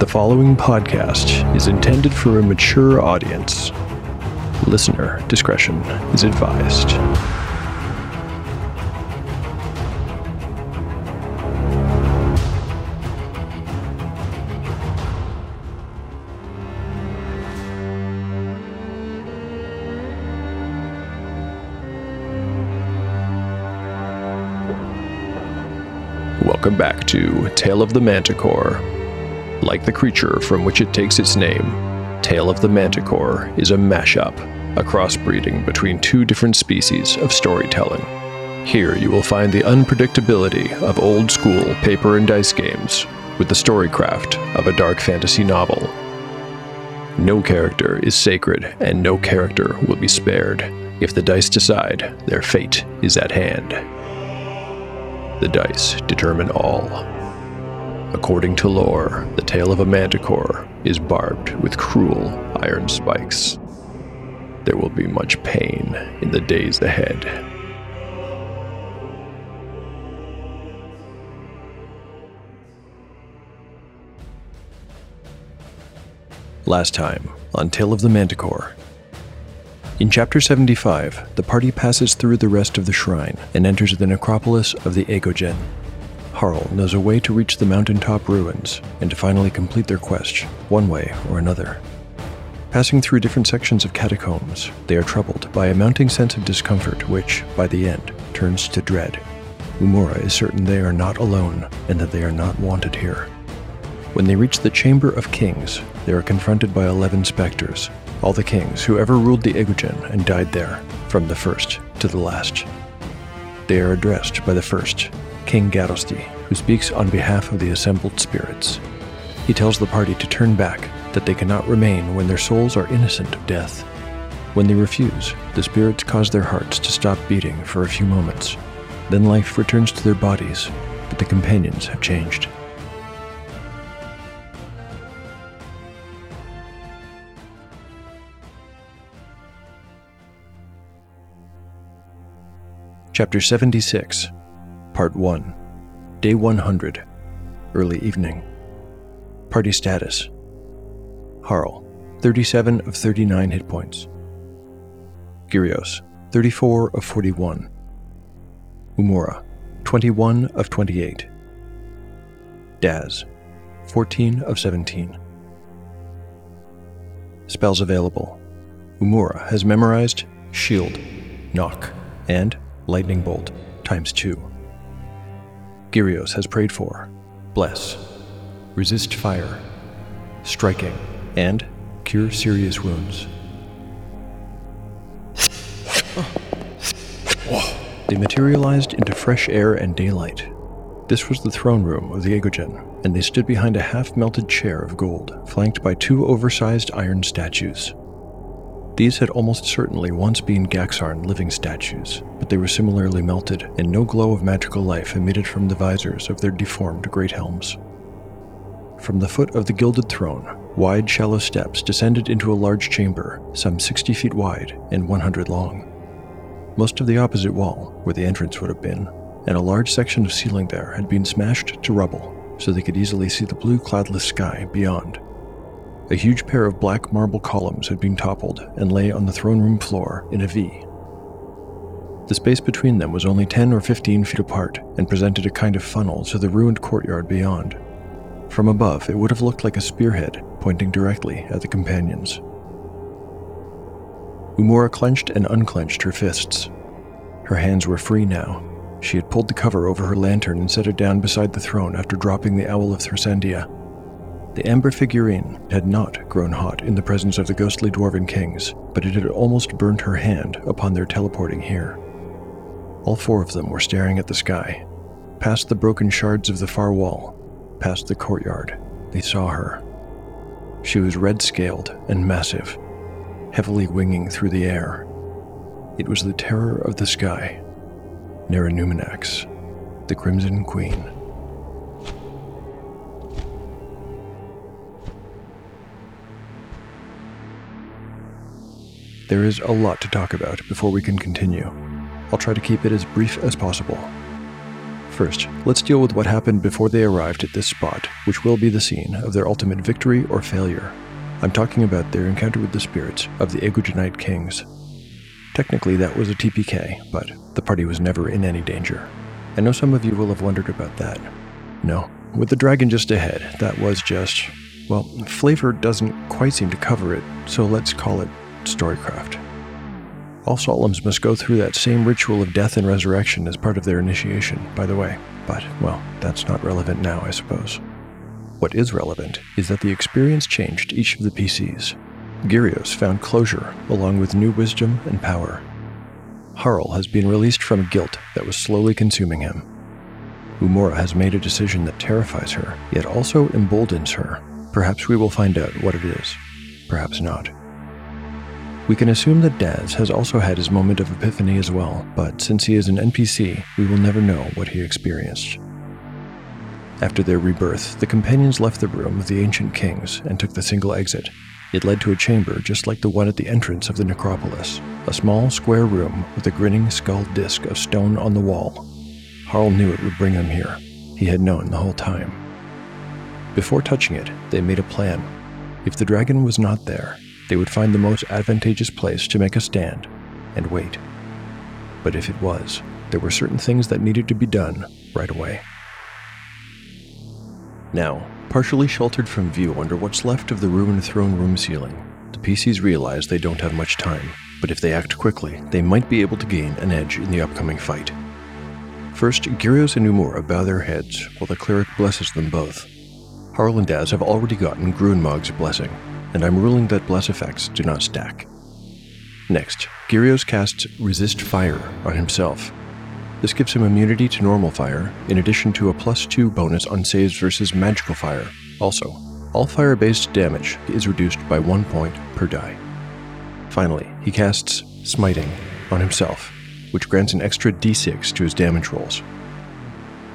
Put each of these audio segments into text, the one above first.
The following podcast is intended for a mature audience. Listener discretion is advised. Welcome back to Tale of the Manticore. Like the creature from which it takes its name, Tale of the Manticore is a mashup, a crossbreeding between two different species of storytelling. Here you will find the unpredictability of old school paper and dice games with the storycraft of a dark fantasy novel. No character is sacred, and no character will be spared. If the dice decide, their fate is at hand. The dice determine all. According to lore, the tail of a manticore is barbed with cruel iron spikes. There will be much pain in the days ahead. Last time on Tale of the Manticore. In Chapter 75, the party passes through the rest of the shrine and enters the necropolis of the Agogen. Harl knows a way to reach the mountaintop ruins and to finally complete their quest, one way or another. Passing through different sections of catacombs, they are troubled by a mounting sense of discomfort which, by the end, turns to dread. Umura is certain they are not alone and that they are not wanted here. When they reach the Chamber of Kings, they are confronted by eleven specters, all the kings who ever ruled the Egogen and died there, from the first to the last. They are addressed by the first, King Gadosti, who speaks on behalf of the assembled spirits. He tells the party to turn back, that they cannot remain when their souls are innocent of death. When they refuse, the spirits cause their hearts to stop beating for a few moments. Then life returns to their bodies, but the companions have changed. Chapter 76, Part 1, Day 100, Early Evening. Party Status Harl, 37 of 39 hit points. Gyrios, 34 of 41. Umura, 21 of 28. Daz, 14 of 17. Spells available. Umura has memorized Shield, Knock, and Lightning Bolt times 2. Gyrios has prayed for Bless, Resist Fire, Striking, and Cure Serious Wounds. They materialized into fresh air and daylight. This was the throne room of the Agogen, and they stood behind a half melted chair of gold, flanked by two oversized iron statues. These had almost certainly once been Gaxarn living statues, they were similarly melted, and no glow of magical life emitted from the visors of their deformed great helms. From the foot of the gilded throne, wide, shallow steps descended into a large chamber, some 60 feet wide and 100 long. Most of the opposite wall, where the entrance would have been, and a large section of ceiling there had been smashed to rubble, so they could easily see the blue cloudless sky beyond. A huge pair of black marble columns had been toppled and lay on the throne room floor in a V. The space between them was only 10 or 15 feet apart and presented a kind of funnel to the ruined courtyard beyond. From above, it would have looked like a spearhead pointing directly at the companions. Umura clenched and unclenched her fists. Her hands were free now. She had pulled the cover over her lantern and set it down beside the throne after dropping the Owl of Thursandia. The amber figurine had not grown hot in the presence of the ghostly dwarven kings, but it had almost burned her hand upon their teleporting here. All four of them were staring at the sky. Past the broken shards of the far wall, past the courtyard, they saw her. She was red scaled and massive, heavily winging through the air. It was the terror of the sky, Neranuminax, the Crimson Queen. There is a lot to talk about before we can continue. I'll try to keep it as brief as possible. First, let's deal with what happened before they arrived at this spot, which will be the scene of their ultimate victory or failure. I'm talking about their encounter with the spirits of the Egogenite kings. Technically, that was a TPK, but the party was never in any danger. I know some of you will have wondered about that. No, with the dragon just ahead, that was just, well, flavor doesn't quite seem to cover it, so let's call it storycraft. All Solemns must go through that same ritual of death and resurrection as part of their initiation, by the way. But, well, that's not relevant now, I suppose. What is relevant is that the experience changed each of the PCs. Gyrios found closure, along with new wisdom and power. Harl has been released from guilt that was slowly consuming him. Umura has made a decision that terrifies her, yet also emboldens her. Perhaps we will find out what it is. Perhaps not. We can assume that Daz has also had his moment of epiphany as well, but since he is an NPC, we will never know what he experienced. After their rebirth, the companions left the room of the ancient kings and took the single exit. It led to a chamber just like the one at the entrance of the necropolis, a small square room with a grinning skull disk of stone on the wall. Harl knew it would bring them here. He had known the whole time. Before touching it, they made a plan. If the dragon was not there, they would find the most advantageous place to make a stand and wait. But if it was, there were certain things that needed to be done right away. Now, partially sheltered from view under what's left of the ruined throne room ceiling, the PCs realize they don't have much time, but if they act quickly, they might be able to gain an edge in the upcoming fight. First, Gyrios and Umura bow their heads while the cleric blesses them both. Harl and Daz have already gotten Gruenmog's blessing, and I'm ruling that bless effects do not stack. Next, Gyrios casts Resist Fire on himself this gives him immunity to normal fire, in addition to a plus 2 bonus on saves versus magical fire. Also, all fire based damage is reduced by 1 point per die. Finally, he casts Smiting on himself, which grants an extra d6 to his damage rolls.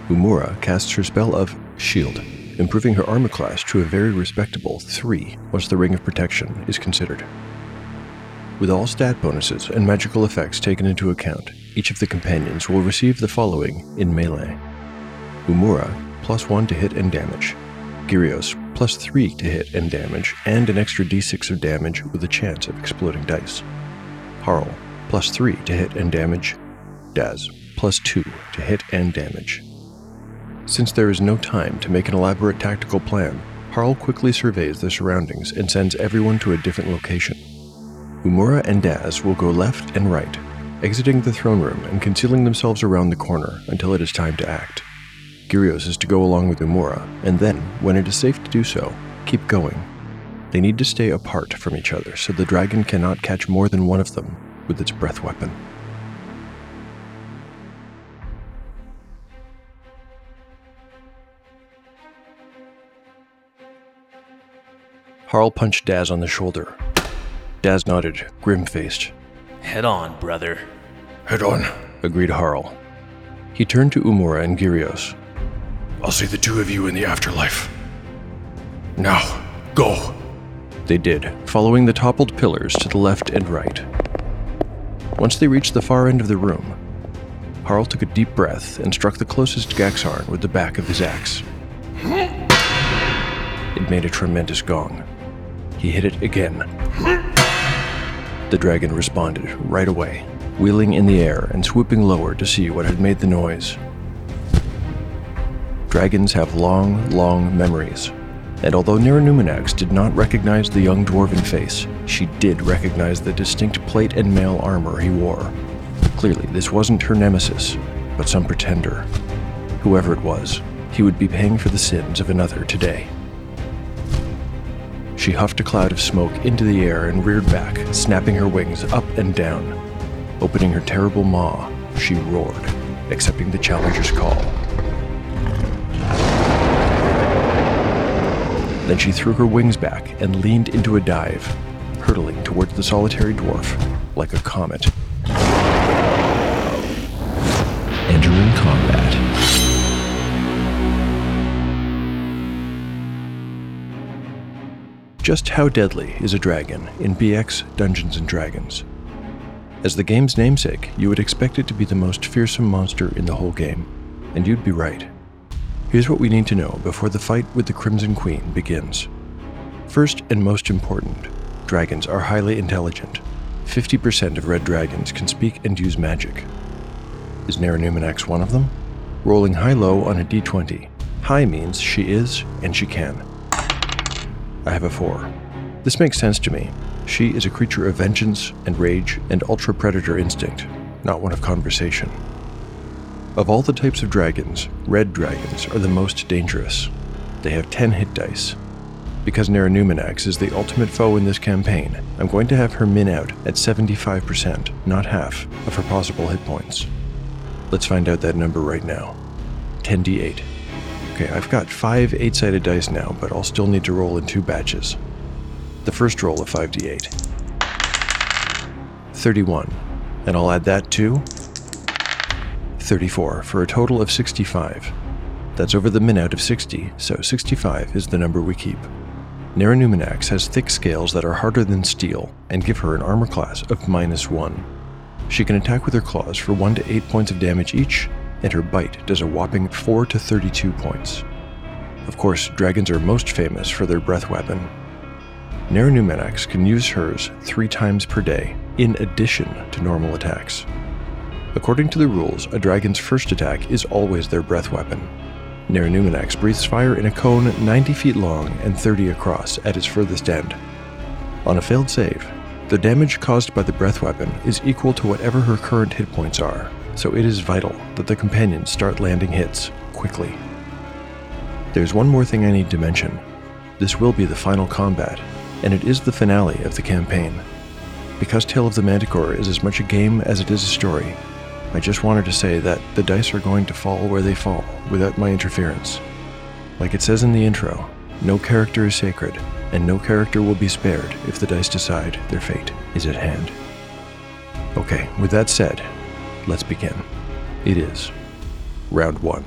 Umura casts her spell of Shield, improving her armor class to a very respectable 3 once the Ring of Protection is considered. With all stat bonuses and magical effects taken into account, each of the companions will receive the following in melee Umura, plus 1 to hit and damage, Gyrios, plus 3 to hit and damage, and an extra d6 of damage with a chance of exploding dice. Harl, plus 3 to hit and damage, Daz, plus 2 to hit and damage. Since there is no time to make an elaborate tactical plan, Harl quickly surveys the surroundings and sends everyone to a different location. Umura and Daz will go left and right, exiting the throne room and concealing themselves around the corner until it is time to act. Gyrios is to go along with Umura, and then, when it is safe to do so, keep going. They need to stay apart from each other so the dragon cannot catch more than one of them with its breath weapon. Harl punched Daz on the shoulder, Daz nodded, grim faced. Head on, brother. Head on, agreed Harl. He turned to Umura and Gyrios. I'll see the two of you in the afterlife. Now, go. They did, following the toppled pillars to the left and right. Once they reached the far end of the room, Harl took a deep breath and struck the closest Gaxarn with the back of his axe. Hmm? It made a tremendous gong. He hit it again. The dragon responded right away, wheeling in the air and swooping lower to see what had made the noise. Dragons have long, long memories, and although Nerenuminax did not recognize the young dwarven face, she did recognize the distinct plate and mail armor he wore. Clearly, this wasn't her nemesis, but some pretender. Whoever it was, he would be paying for the sins of another today. She huffed a cloud of smoke into the air and reared back, snapping her wings up and down. Opening her terrible maw, she roared, accepting the challenger's call. Then she threw her wings back and leaned into a dive, hurtling towards the solitary dwarf like a comet. Entering combat. Just how deadly is a dragon in BX Dungeons and Dragons? As the game's namesake, you would expect it to be the most fearsome monster in the whole game. And you'd be right. Here's what we need to know before the fight with the Crimson Queen begins. First and most important, dragons are highly intelligent. 50% of red dragons can speak and use magic. Is Naranuminax one of them? Rolling high low on a d20. High means she is and she can. I have a 4. This makes sense to me. She is a creature of vengeance and rage and ultra predator instinct, not one of conversation. Of all the types of dragons, red dragons are the most dangerous. They have 10 hit dice. Because Naranuminax is the ultimate foe in this campaign, I'm going to have her min out at 75%, not half, of her possible hit points. Let's find out that number right now 10d8. Okay, I've got five 8 sided dice now, but I'll still need to roll in two batches. The first roll of 5d8 31, and I'll add that to 34 for a total of 65. That's over the min out of 60, so 65 is the number we keep. Naranuminax has thick scales that are harder than steel and give her an armor class of minus 1. She can attack with her claws for 1 to 8 points of damage each, and her bite does a whopping 4 to 32 points. Of course, dragons are most famous for their breath weapon. Naranuminax can use hers 3 times per day, in addition to normal attacks. According to the rules, a dragon's first attack is always their breath weapon. Naranuminax breathes fire in a cone 90 feet long and 30 across at its furthest end. On a failed save, the damage caused by the breath weapon is equal to whatever her current hit points are, so it is vital that the companions start landing hits quickly. There's one more thing I need to mention. This will be the final combat, and it is the finale of the campaign. Because Tale of the Manticore is as much a game as it is a story, I just wanted to say that the dice are going to fall where they fall without my interference. Like it says in the intro, no character is sacred, and no character will be spared if the dice decide their fate is at hand. Okay, with that said, let's begin. It is round one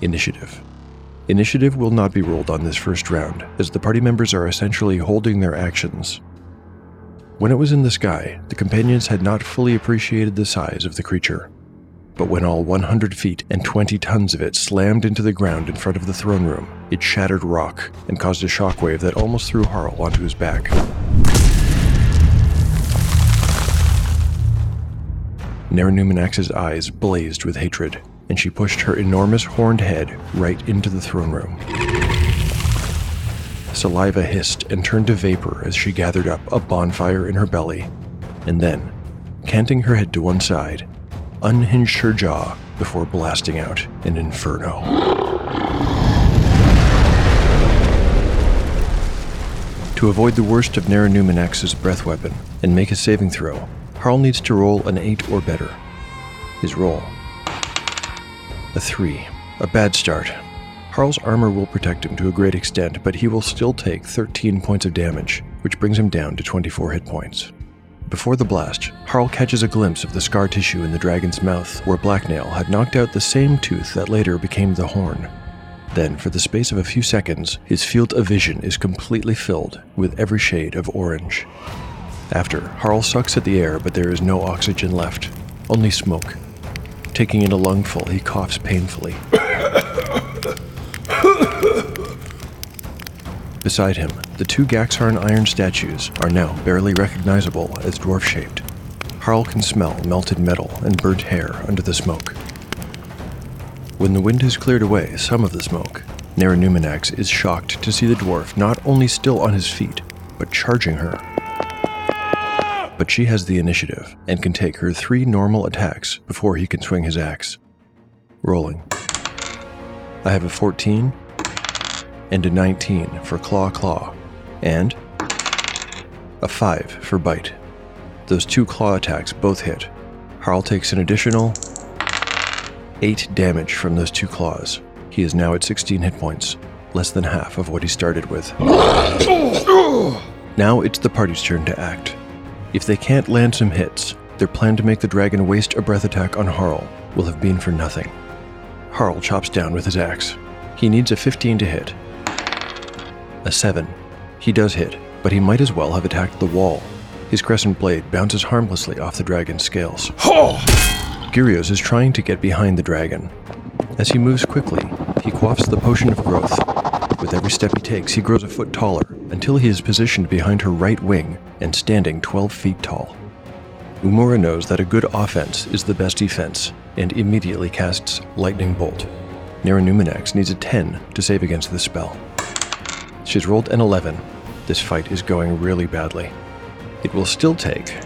Initiative. Initiative will not be rolled on this first round, as the party members are essentially holding their actions when it was in the sky, the companions had not fully appreciated the size of the creature. But when all 100 feet and 20 tons of it slammed into the ground in front of the throne room, it shattered rock and caused a shockwave that almost threw Harl onto his back. Naranuminax's eyes blazed with hatred, and she pushed her enormous horned head right into the throne room. Saliva hissed and turned to vapor as she gathered up a bonfire in her belly, and then, canting her head to one side, unhinged her jaw before blasting out an inferno. To avoid the worst of Naranuminax's breath weapon and make a saving throw, Harl needs to roll an 8 or better. His roll. A 3. A bad start, Harl's armor will protect him to a great extent, but he will still take 13 points of damage, which brings him down to 24 hit points. Before the blast, Harl catches a glimpse of the scar tissue in the dragon's mouth, where Blacknail had knocked out the same tooth that later became the horn. Then, for the space of a few seconds, his field of vision is completely filled with every shade of orange. After, Harl sucks at the air, but there is no oxygen left, only smoke. Taking in a lungful, he coughs painfully. Beside him, the two Gaxarn iron statues are now barely recognizable as dwarf shaped. Harl can smell melted metal and burnt hair under the smoke. When the wind has cleared away some of the smoke, Naranuminax is shocked to see the dwarf not only still on his feet, but charging her. But she has the initiative and can take her three normal attacks before he can swing his axe. Rolling. I have a 14, and a 19 for Claw Claw, and a 5 for Bite. Those two claw attacks both hit. Harl takes an additional 8 damage from those two claws. He is now at 16 hit points, less than half of what he started with. Now it's the party's turn to act. If they can't land some hits, their plan to make the dragon waste a breath attack on Harl will have been for nothing. Harl chops down with his axe. He needs a 15 to hit, a 7. He does hit, but he might as well have attacked the wall. His crescent blade bounces harmlessly off the dragon's scales. Gyrios is trying to get behind the dragon, As he moves quickly, he quaffs the potion of growth. With every step he takes, he grows a foot taller until he is positioned behind her right wing and standing 12 feet tall. Umura knows that a good offense is the best defense and immediately casts Lightning Bolt. Nerenuminax needs a 10 to save against this spell. She's rolled an 11. This fight is going really badly. It will still take.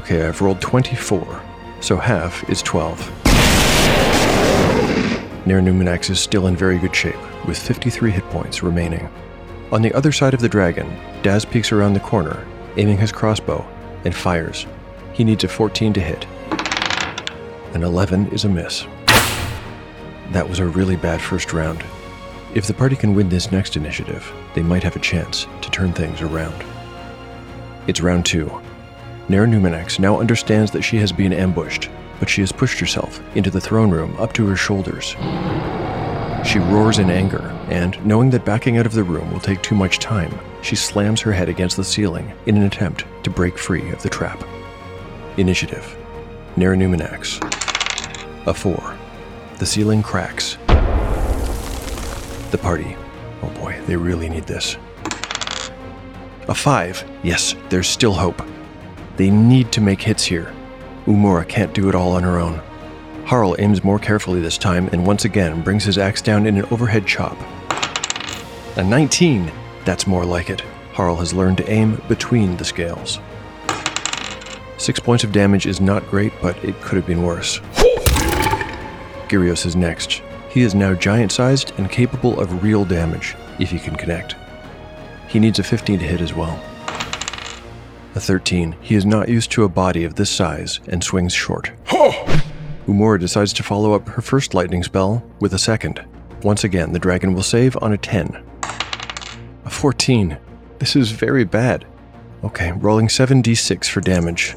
Okay, I've rolled 24, so half is 12. Nerenuminax is still in very good shape, with 53 hit points remaining. On the other side of the dragon, Daz peeks around the corner, aiming his crossbow, and fires. He needs a 14 to hit. An 11 is a miss. That was a really bad first round. If the party can win this next initiative, they might have a chance to turn things around. It's round two. Nerenuminax now understands that she has been ambushed, but she has pushed herself into the throne room up to her shoulders. She roars in anger, and knowing that backing out of the room will take too much time, she slams her head against the ceiling in an attempt to break free of the trap. Initiative Nerenuminax. A 4. The ceiling cracks. The party. Oh boy, they really need this. A 5. Yes, there's still hope. They need to make hits here. Umura can't do it all on her own. Harl aims more carefully this time and once again brings his axe down in an overhead chop. A 19! That's more like it. Harl has learned to aim between the scales. Six points of damage is not great, but it could have been worse. Gyrios is next. He is now giant sized and capable of real damage, if he can connect. He needs a 15 to hit as well. A 13. He is not used to a body of this size and swings short. Umura decides to follow up her first lightning spell with a second. Once again, the dragon will save on a 10. A 14. This is very bad. Okay, rolling 7d6 for damage.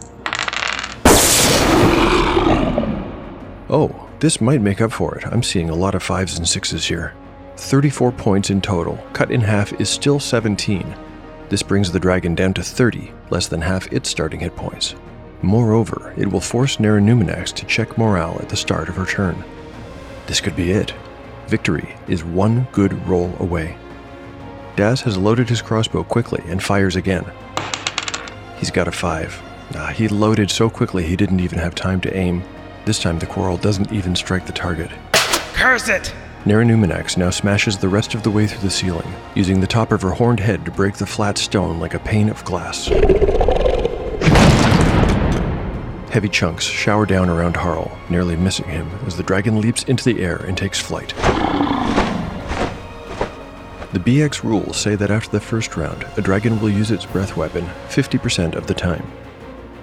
Oh, this might make up for it. I'm seeing a lot of 5s and 6s here. 34 points in total. Cut in half is still 17. This brings the dragon down to 30, less than half its starting hit points. Moreover, it will force Nerenuminax to check morale at the start of her turn. This could be it. Victory is one good roll away. Daz has loaded his crossbow quickly and fires again. He's got a 5. Ah, he loaded so quickly he didn't even have time to aim. This time the quarrel doesn't even strike the target. Curse it! Nerenuminax now smashes the rest of the way through the ceiling, using the top of her horned head to break the flat stone like a pane of glass. Heavy chunks shower down around Harl, nearly missing him as the dragon leaps into the air and takes flight. The BX rules say that after the first round, a dragon will use its breath weapon 50% of the time.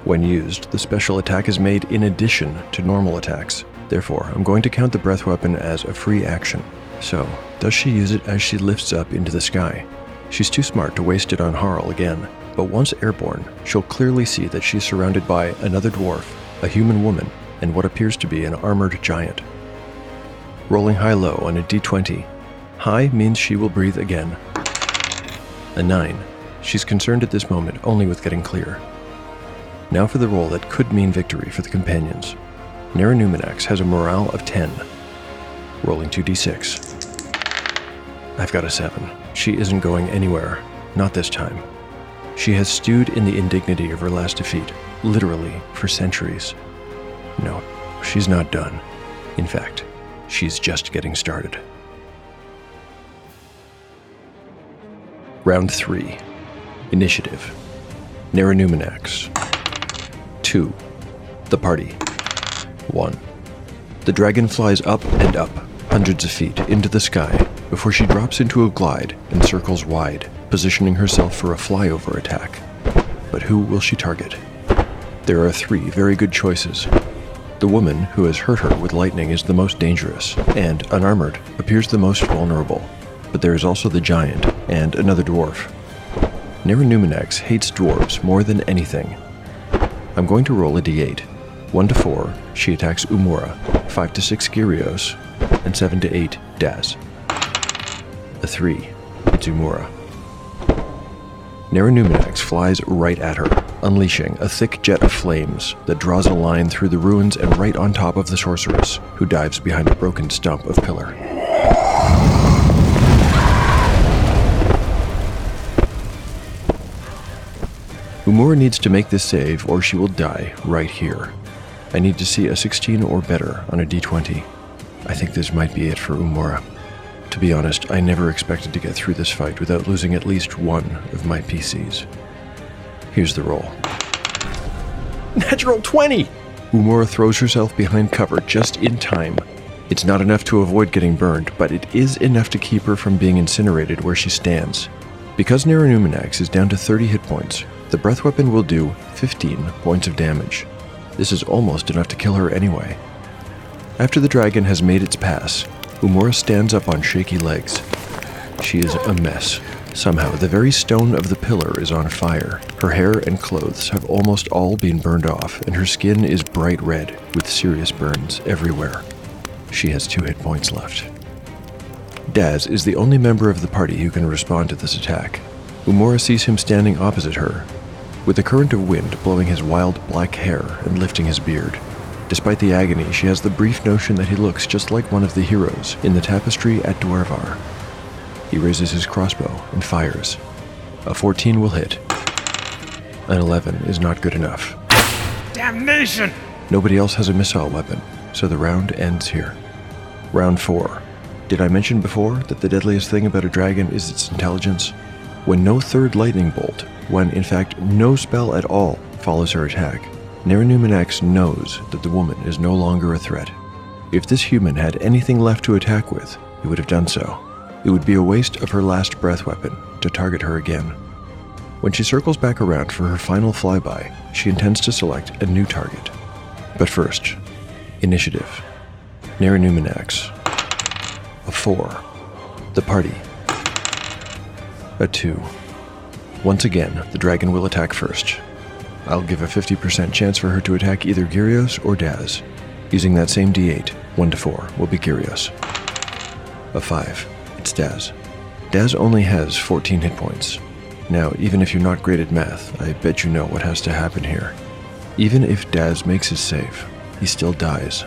When used, the special attack is made in addition to normal attacks. Therefore, I'm going to count the breath weapon as a free action. So, does she use it as she lifts up into the sky? She's too smart to waste it on Harl again, but once airborne, she'll clearly see that she's surrounded by another dwarf, a human woman, and what appears to be an armored giant. Rolling high low on a d20. High means she will breathe again. A 9. She's concerned at this moment only with getting clear. Now for the roll that could mean victory for the companions. Nerenuminax has a morale of 10. Rolling 2d6. I've got a 7. She isn't going anywhere. Not this time. She has stewed in the indignity of her last defeat, literally for centuries. No, she's not done. In fact, she's just getting started. Round 3 Initiative Nerenuminax 2. The party 1. The dragon flies up and up, hundreds of feet, into the sky before she drops into a glide and circles wide, positioning herself for a flyover attack. But who will she target? There are three very good choices. The woman who has hurt her with lightning is the most dangerous, and, unarmored, appears the most vulnerable. But there is also the giant and another dwarf. Nerenuminax hates dwarves more than anything. I'm going to roll a d8. 1 to 4, she attacks Umura, 5 to 6 Gyrios, and 7 to 8 Daz. A 3, it's Umura. Nerenuminax flies right at her, unleashing a thick jet of flames that draws a line through the ruins and right on top of the sorceress, who dives behind a broken stump of pillar. Umura needs to make this save or she will die right here. I need to see a 16 or better on a d20. I think this might be it for Umura. To be honest, I never expected to get through this fight without losing at least one of my PCs. Here's the roll. Natural 20! Umura throws herself behind cover just in time. It's not enough to avoid getting burned, but it is enough to keep her from being incinerated where she stands. Because Nerenuminax is down to 30 hit points, the breath weapon will do 15 points of damage. This is almost enough to kill her anyway. After the dragon has made its pass, Umura stands up on shaky legs. She is a mess. Somehow, the very stone of the pillar is on fire. Her hair and clothes have almost all been burned off, and her skin is bright red with serious burns everywhere. She has two hit points left. Daz is the only member of the party who can respond to this attack. Umura sees him standing opposite her, with a current of wind blowing his wild black hair and lifting his beard. Despite the agony, she has the brief notion that he looks just like one of the heroes in the tapestry at Dwarvar. He raises his crossbow and fires. A 14 will hit. An 11 is not good enough. Damnation! Nobody else has a missile weapon, so the round ends here. Round 4. Did I mention before that the deadliest thing about a dragon is its intelligence? When no third lightning bolt, when in fact no spell at all follows her attack, Nerenuminax knows that the woman is no longer a threat. If this human had anything left to attack with, he would have done so. It would be a waste of her last breath weapon to target her again. When she circles back around for her final flyby, she intends to select a new target. But first, initiative. Nerenuminax. A 4. The party. A 2. Once again, the dragon will attack first. I'll give a 50% chance for her to attack either Gyrios or Daz. Using that same d8, 1 to 4 will be Gyrios. A 5. It's Daz. Daz only has 14 hit points. Now, even if you're not great at math, I bet you know what has to happen here. Even if Daz makes his save, he still dies.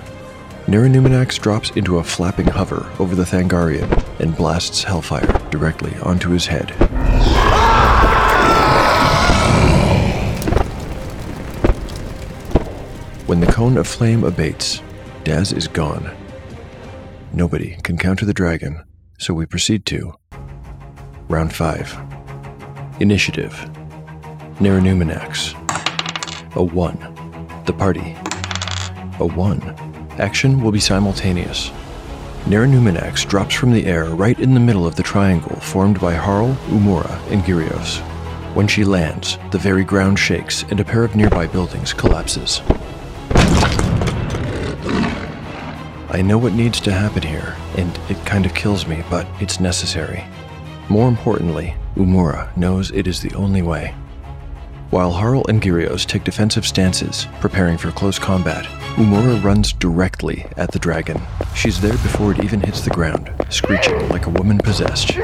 Nerenuminax drops into a flapping hover over the Thangarian and blasts Hellfire directly onto his head. When the cone of flame abates, Daz is gone. Nobody can counter the dragon, so we proceed to Round 5. Initiative Nerenuminax. A 1. The party. A 1. Action will be simultaneous. Nerenuminax drops from the air right in the middle of the triangle formed by Harl, Umura, and Gyrios. When she lands, the very ground shakes and a pair of nearby buildings collapses. I know what needs to happen here, and it kind of kills me, but it's necessary. More importantly, Umura knows it is the only way. While Harl and Gyrios take defensive stances, preparing for close combat, Umura runs directly at the dragon. She's there before it even hits the ground, screeching like a woman possessed.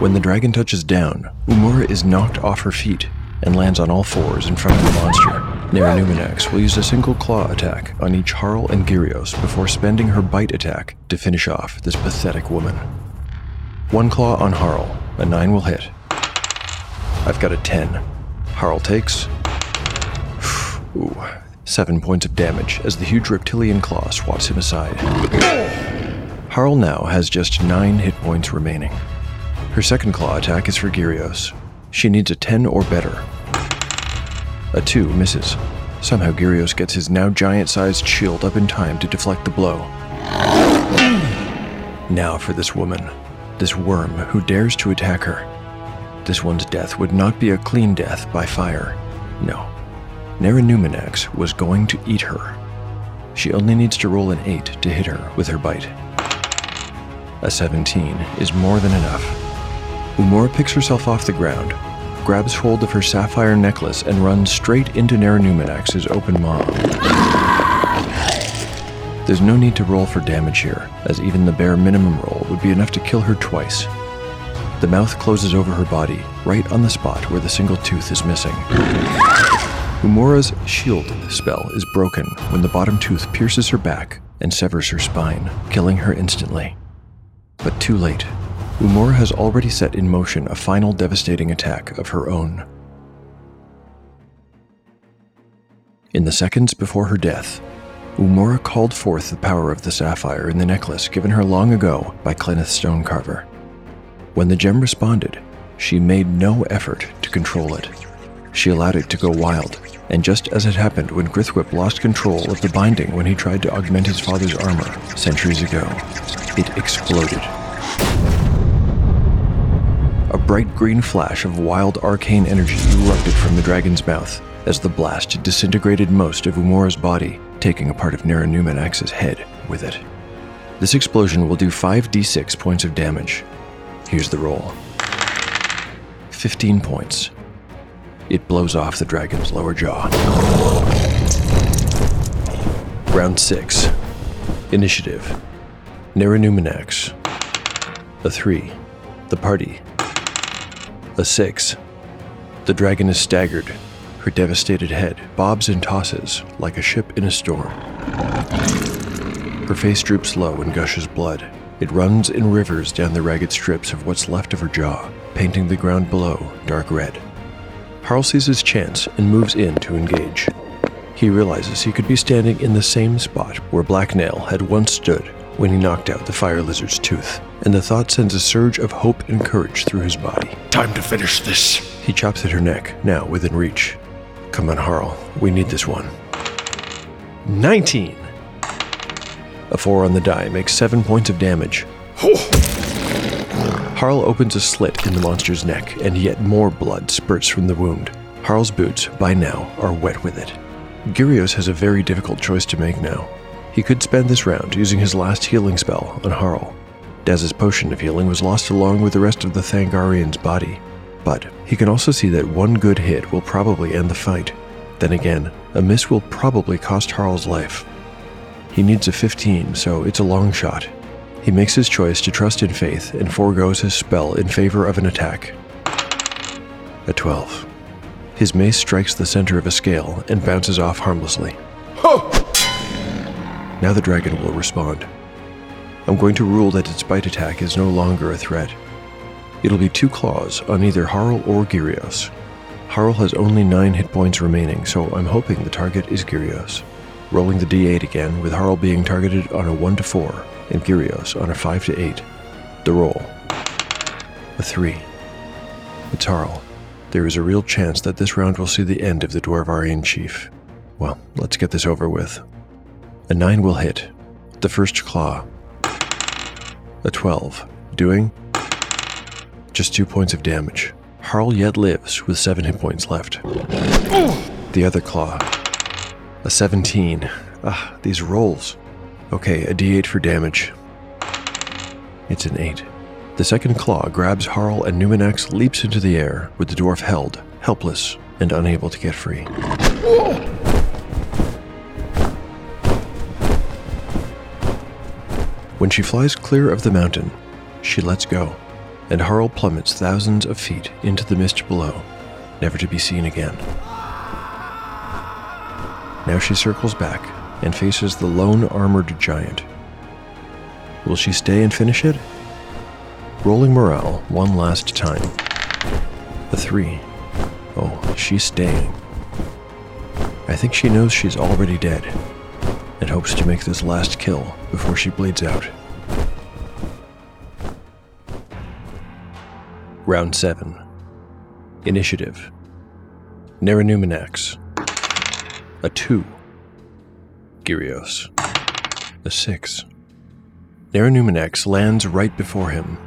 When the dragon touches down, Umura is knocked off her feet and lands on all fours in front of the monster. Nerenuminax will use a single claw attack on each Harl and Gyrios before spending her bite attack to finish off this pathetic woman. One claw on Harl, a 9 will hit. I've got a 10. Harl takes. Ooh, 7 points of damage as the huge reptilian claw swats him aside. Harl now has just 9 hit points remaining. Her second claw attack is for Gyrios. She needs a 10 or better. A 2 misses. Somehow Gyrios gets his now giant sized shield up in time to deflect the blow. Now for this woman, this worm who dares to attack her. This one's death would not be a clean death by fire. No. Nerenuminax was going to eat her. She only needs to roll an 8 to hit her with her bite. A 17 is more than enough. Umura picks herself off the ground, grabs hold of her sapphire necklace, and runs straight into Nerenuminax's open maw. There's no need to roll for damage here, as even the bare minimum roll would be enough to kill her twice. The mouth closes over her body, right on the spot where the single tooth is missing. Umura's shield spell is broken when the bottom tooth pierces her back and severs her spine, killing her instantly. But too late. Umura has already set in motion a final devastating attack of her own. In the seconds before her death, Umura called forth the power of the sapphire in the necklace given her long ago by Clenneth Stonecarver. When the gem responded, she made no effort to control it. She allowed it to go wild, and just as it happened when Grithwhip lost control of the binding when he tried to augment his father's armor centuries ago, it exploded. A bright green flash of wild arcane energy erupted from the dragon's mouth as the blast disintegrated most of Umura's body, taking a part of Neranumenax's head with it. This explosion will do 5d6 points of damage. Here's the roll 15 points. It blows off the dragon's lower jaw. Round 6 Initiative Neranumenax. A 3. The party. A 6. The dragon is staggered. Her devastated head bobs and tosses like a ship in a storm. Her face droops low and gushes blood. It runs in rivers down the ragged strips of what's left of her jaw, painting the ground below dark red. Harl sees his chance and moves in to engage. He realizes he could be standing in the same spot where Black Nail had once stood when he knocked out the fire lizard's tooth, and the thought sends a surge of hope and courage through his body. Time to finish this. He chops at her neck, now within reach. Come on, Harl, we need this one. 19! A 4 on the die makes 7 points of damage. Harl opens a slit in the monster's neck, and yet more blood spurts from the wound. Harl's boots, by now, are wet with it. Gyrios has a very difficult choice to make now. He could spend this round using his last healing spell on Harl. Daz's potion of healing was lost along with the rest of the Thangarian's body, but he can also see that one good hit will probably end the fight. Then again, a miss will probably cost Harl's life. He needs a 15, so it's a long shot. He makes his choice to trust in faith and foregoes his spell in favor of an attack. A 12. His mace strikes the center of a scale and bounces off harmlessly. Now the dragon will respond. I'm going to rule that its bite attack is no longer a threat. It'll be two claws on either Harl or Gyrios. Harl has only 9 hit points remaining, so I'm hoping the target is Gyrios. Rolling the d8 again, with Harl being targeted on a 1 to 4 and Gyrios on a 5 to 8. The roll. A 3. It's Harl. There is a real chance that this round will see the end of the Dwarvarian chief. Well, let's get this over with. A 9 will hit. The first claw. A 12. Doing? Just 2 points of damage. Harl yet lives with 7 hit points left. The other claw. A 17. Ah, these rolls. Okay, a d8 for damage. It's an 8. The second claw grabs Harl and Numenax leaps into the air, with the dwarf held, helpless, and unable to get free. When she flies clear of the mountain, she lets go, and Harl plummets thousands of feet into the mist below, never to be seen again. Now she circles back and faces the lone armored giant. Will she stay and finish it? Rolling morale one last time. A three. Oh, she's staying. I think she knows she's already dead and hopes to make this last kill before she bleeds out. Round 7 Initiative Neranumenax A 2 Gyrios A 6 Neranumenax lands right before him,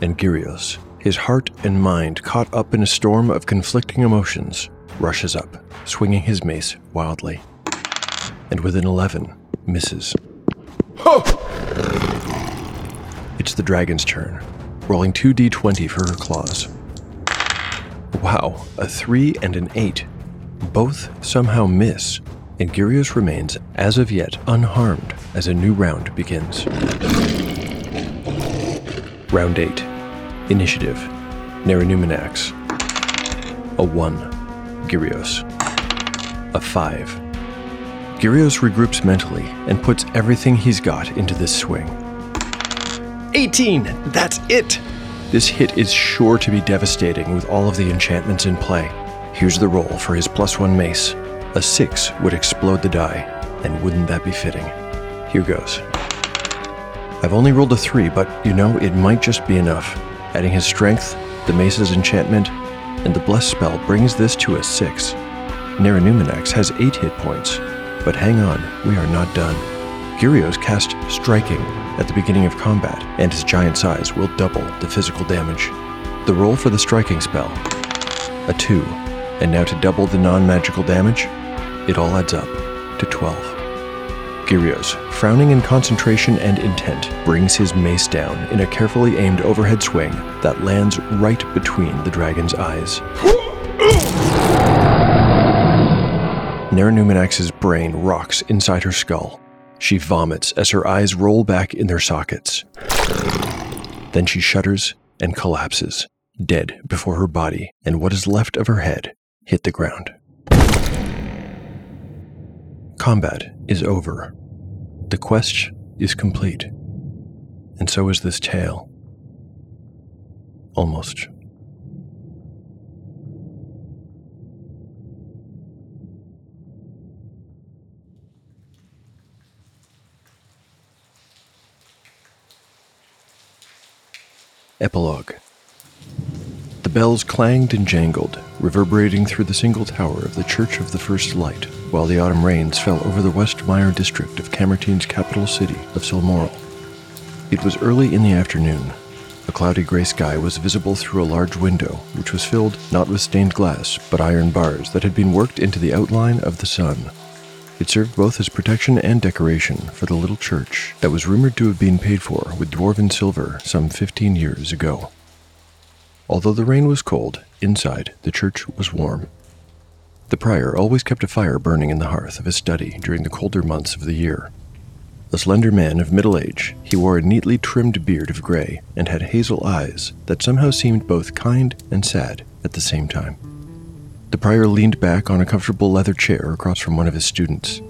and Gyrios, his heart and mind caught up in a storm of conflicting emotions, rushes up, swinging his mace wildly. And with an 11, misses. It's the dragon's turn, rolling 2d20 for her claws. Wow, a 3 and an 8. Both somehow miss, and Gyrios remains, as of yet, unharmed as a new round begins. Round 8 Initiative Neranumenax. A 1 Gyrios. a 5. Gyrios regroups mentally and puts everything he's got into this swing. 18! That's it! This hit is sure to be devastating with all of the enchantments in play. Here's the roll for his plus one mace. A 6 would explode the die, and wouldn't that be fitting? Here goes. I've only rolled a 3, but you know, it might just be enough. Adding his strength, the mace's enchantment, and the blessed spell brings this to a 6. Naranuminax has 8 hit points, but hang on, we are not done. Gyrios cast Striking at the beginning of combat, and his giant size will double the physical damage. The roll for the striking spell a 2, and now to double the non magical damage, it all adds up to 12. Gyrios, frowning in concentration and intent, brings his mace down in a carefully aimed overhead swing that lands right between the dragon's eyes. Naranuminax's brain rocks inside her skull. She vomits as her eyes roll back in their sockets. Then she shudders and collapses, dead before her body and what is left of her head hit the ground. Combat is over. The quest is complete. And so is this tale. Almost. Epilogue The bells clanged and jangled, reverberating through the single tower of the Church of the First Light, while the autumn rains fell over the Westmire district of Camertine's capital city of Silmoral. It was early in the afternoon. A cloudy gray sky was visible through a large window, which was filled not with stained glass, but iron bars that had been worked into the outline of the sun. It served both as protection and decoration for the little church that was rumored to have been paid for with dwarven silver some 15 years ago. Although the rain was cold, inside the church was warm. The prior always kept a fire burning in the hearth of his study during the colder months of the year. A slender man of middle age, he wore a neatly trimmed beard of gray and had hazel eyes that somehow seemed both kind and sad at the same time. The prior leaned back on a comfortable leather chair across from one of his students.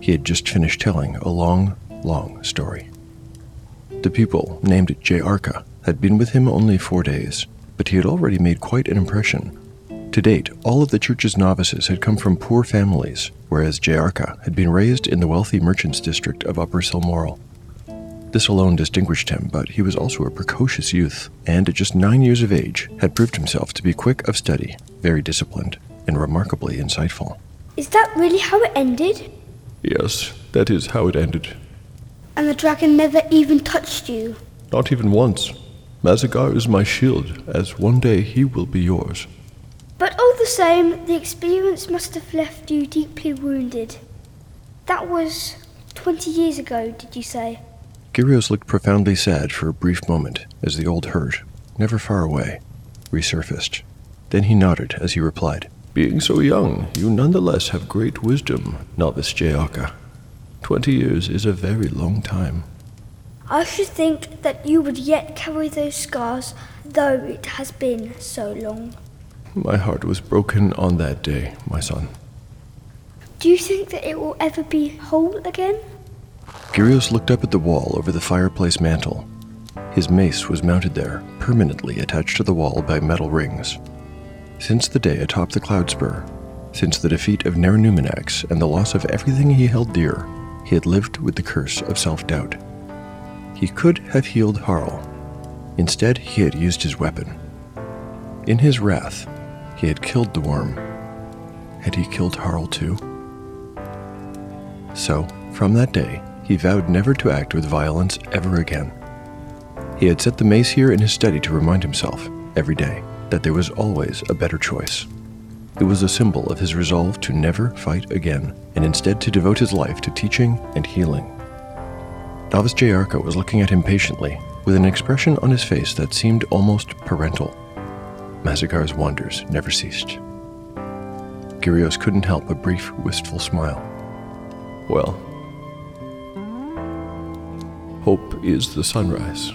He had just finished telling a long, long story. The pupil, named J. Arca, had been with him only four days, but he had already made quite an impression. To date, all of the church's novices had come from poor families, whereas J. Arca had been raised in the wealthy merchants' district of Upper Silmoral. This alone distinguished him, but he was also a precocious youth, and at just nine years of age had proved himself to be quick of study, very disciplined, and remarkably insightful. Is that really how it ended? Yes, that is how it ended. And the dragon never even touched you? Not even once. Mazagar is my shield, as one day he will be yours. But all the same, the experience must have left you deeply wounded. That was 20 years ago, did you say? Gyrios looked profoundly sad for a brief moment as the old hurt, never far away, resurfaced. Then he nodded as he replied, Being so young, you nonetheless have great wisdom, novice Jayaka. Twenty years is a very long time. I should think that you would yet carry those scars, though it has been so long. My heart was broken on that day, my son. Do you think that it will ever be whole again? Gyrios looked up at the wall over the fireplace mantel. His mace was mounted there, permanently attached to the wall by metal rings. Since the day atop the Cloudspur, since the defeat of Naranuminax and the loss of everything he held dear, he had lived with the curse of self doubt. He could have healed Harl. Instead, he had used his weapon. In his wrath, he had killed the worm. Had he killed Harl too? So, from that day, he vowed never to act with violence ever again. He had set the mace here in his study to remind himself, every day, that there was always a better choice. It was a symbol of his resolve to never fight again, and instead to devote his life to teaching and healing. Novice Jayarka was looking at him patiently, with an expression on his face that seemed almost parental. Mazagar's wonders never ceased. Gyrios couldn't help a brief, wistful smile. Well, hope is the sunrise.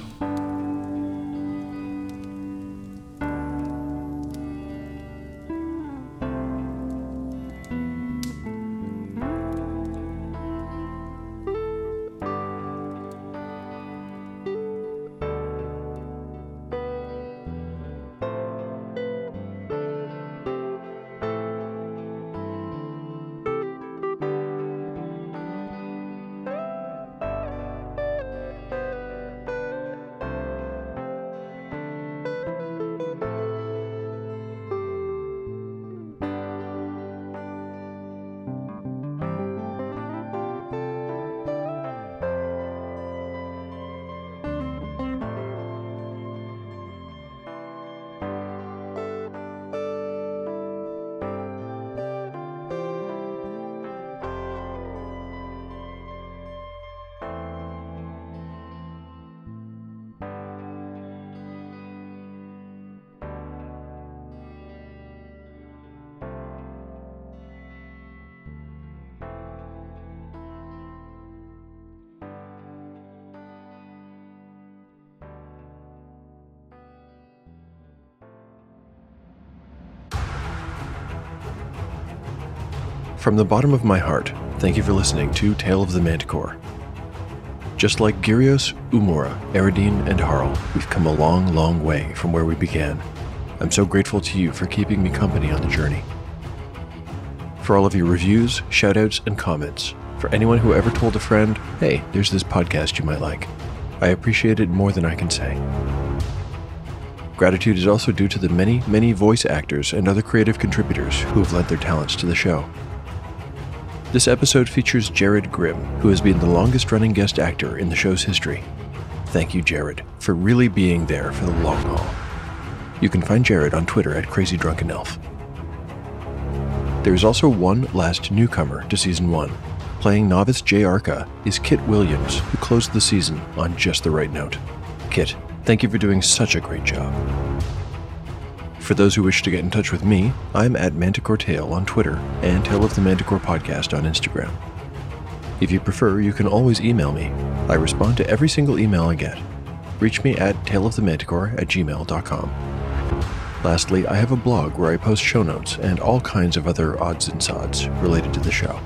From the bottom of my heart, thank you for listening to Tale of the Manticore. Just like Gyrios, Umura, Eridine, and Harl, we've come a long, long way from where we began. I'm so grateful to you for keeping me company on the journey. For all of your reviews, shoutouts, and comments, for anyone who ever told a friend, hey, there's this podcast you might like, I appreciate it more than I can say. Gratitude is also due to the many, many voice actors and other creative contributors who have lent their talents to the show. This episode features Jared Grimm, who has been the longest running guest actor in the show's history. Thank you, Jared, for really being there for the long haul. You can find Jared on Twitter at Crazy Drunken Elf. There is also one last newcomer to season one. Playing novice Jay Arca is Kit Williams, who closed the season on just the right note. Kit, thank you for doing such a great job. For those who wish to get in touch with me, I'm at Manticore Tale on Twitter and Tale of the Manticore Podcast on Instagram. If you prefer, you can always email me. I respond to every single email I get. Reach me at taleofthemanticore at gmail.com. Lastly, I have a blog where I post show notes and all kinds of other odds and sods related to the show.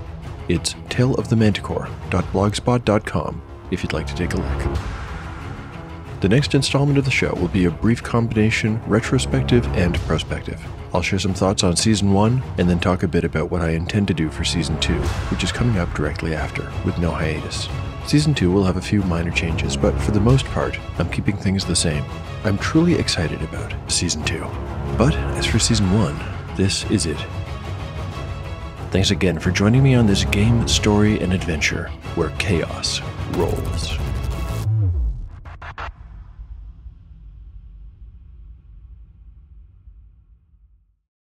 It's taleofthemanticore.blogspot.com if you'd like to take a look. The next installment of the show will be a brief combination retrospective and prospective. I'll share some thoughts on season 1 and then talk a bit about what I intend to do for season 2, which is coming up directly after, with no hiatus. Season 2 will have a few minor changes, but for the most part, I'm keeping things the same. I'm truly excited about season 2. But as for season 1, this is it. Thanks again for joining me on this game, story, and adventure where chaos rolls.